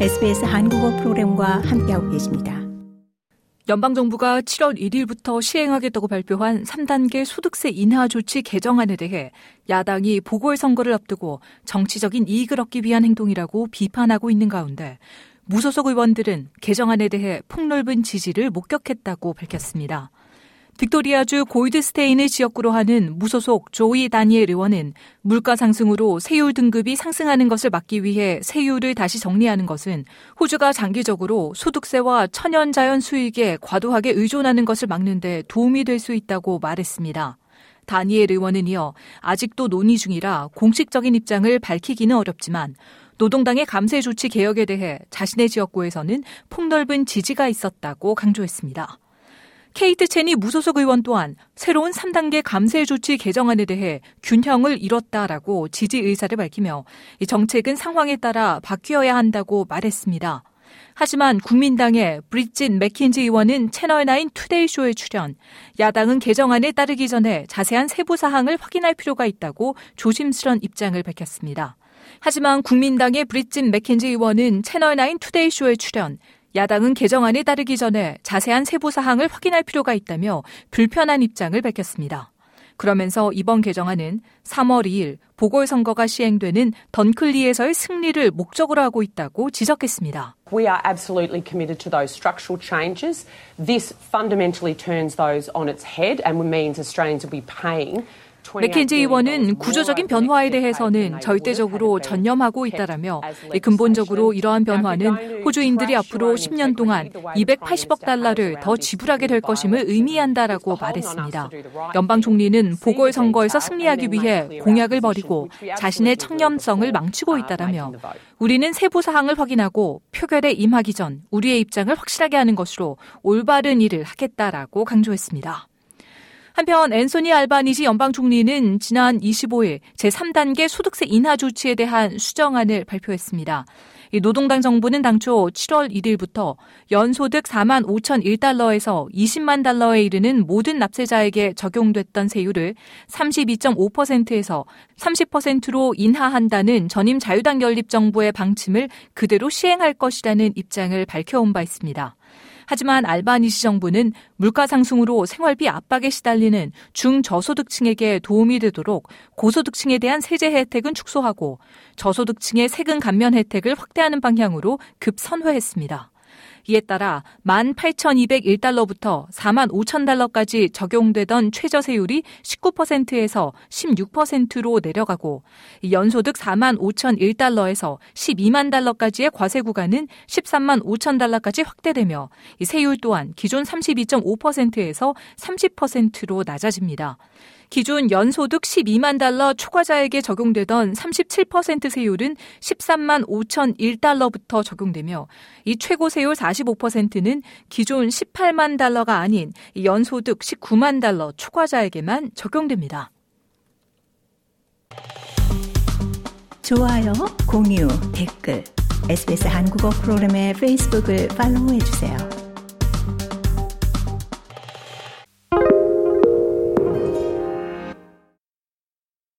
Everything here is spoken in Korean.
SBS 한국어 프로그램과 함께하고 계십니다. 연방정부가 7월 1일부터 시행하겠다고 발표한 3단계 소득세 인하 조치 개정안에 대해 야당이 보궐선거를 앞두고 정치적인 이익을 얻기 위한 행동이라고 비판하고 있는 가운데 무소속 의원들은 개정안에 대해 폭넓은 지지를 목격했다고 밝혔습니다. 빅토리아주 골드스테인을 지역구로 하는 무소속 조이 다니엘 의원은 물가 상승으로 세율 등급이 상승하는 것을 막기 위해 세율을 다시 정리하는 것은 호주가 장기적으로 소득세와 천연자연 수익에 과도하게 의존하는 것을 막는 데 도움이 될 수 있다고 말했습니다. 다니엘 의원은 이어 아직도 논의 중이라 공식적인 입장을 밝히기는 어렵지만 노동당의 감세 조치 개혁에 대해 자신의 지역구에서는 폭넓은 지지가 있었다고 강조했습니다. 케이트 체니 무소속 의원 또한 새로운 3단계 감세 조치 개정안에 대해 균형을 이뤘다라고 지지 의사를 밝히며 이 정책은 상황에 따라 바뀌어야 한다고 말했습니다. 하지만 국민당의 브릿진 맥킨지 의원은 채널9 투데이쇼에 출연, 야당은 개정안에 따르기 전에 자세한 세부 사항을 확인할 필요가 있다고 조심스런 입장을 밝혔습니다. 하지만 국민당의 브릿진 맥킨지 의원은 채널9 투데이쇼에 출연, 야당은 개정안에 따르기 전에 자세한 세부 사항을 확인할 필요가 있다며 불편한 입장을 밝혔습니다. 그러면서 이번 개정안은 3월 2일 보궐선거가 시행되는 던클리에서의 승리를 목적으로 하고 있다고 지적했습니다. We are absolutely committed to those structural changes. This fundamentally turns those on its head and means Australians will be paying 맥켄지 의원은 구조적인 변화에 대해서는 절대적으로 전념하고 있다라며 근본적으로 이러한 변화는 호주인들이 앞으로 10년 동안 280억 달러를 더 지불하게 될 것임을 의미한다라고 말했습니다. 연방 총리는 보궐선거에서 승리하기 위해 공약을 버리고 자신의 청렴성을 망치고 있다라며 우리는 세부 사항을 확인하고 표결에 임하기 전 우리의 입장을 확실하게 하는 것으로 올바른 일을 하겠다라고 강조했습니다. 한편 앤소니 알바니지 연방 총리는 지난 25일 제3단계 소득세 인하 조치에 대한 수정안을 발표했습니다. 노동당 정부는 당초 7월 1일부터 연소득 4만 5천 1달러에서 20만 달러에 이르는 모든 납세자에게 적용됐던 세율을 32.5%에서 30%로 인하한다는 전임 자유당 연립 정부의 방침을 그대로 시행할 것이라는 입장을 밝혀온 바 있습니다. 하지만 알바니시 정부는 물가 상승으로 생활비 압박에 시달리는 중저소득층에게 도움이 되도록 고소득층에 대한 세제 혜택은 축소하고 저소득층의 세금 감면 혜택을 확대하는 방향으로 급선회했습니다. 이에 따라 18,201달러부터 4만 5천 달러까지 적용되던 최저세율이 19%에서 16%로 내려가고 연소득 4만 5천 1달러에서 12만 달러까지의 과세 구간은 13만 5천 달러까지 확대되며 세율 또한 기존 32.5%에서 30%로 낮아집니다. 기존 연소득 12만 달러 초과자에게 적용되던 37% 세율은 13만 5천 1달러부터 적용되며 이 최고 세율 45%는 기존 18만 달러가 아닌 연소득 19만 달러 초과자에게만 적용됩니다. 좋아요, 공유, 댓글, SBS 한국어 프로그램의 페이스북을 팔로우해 주세요.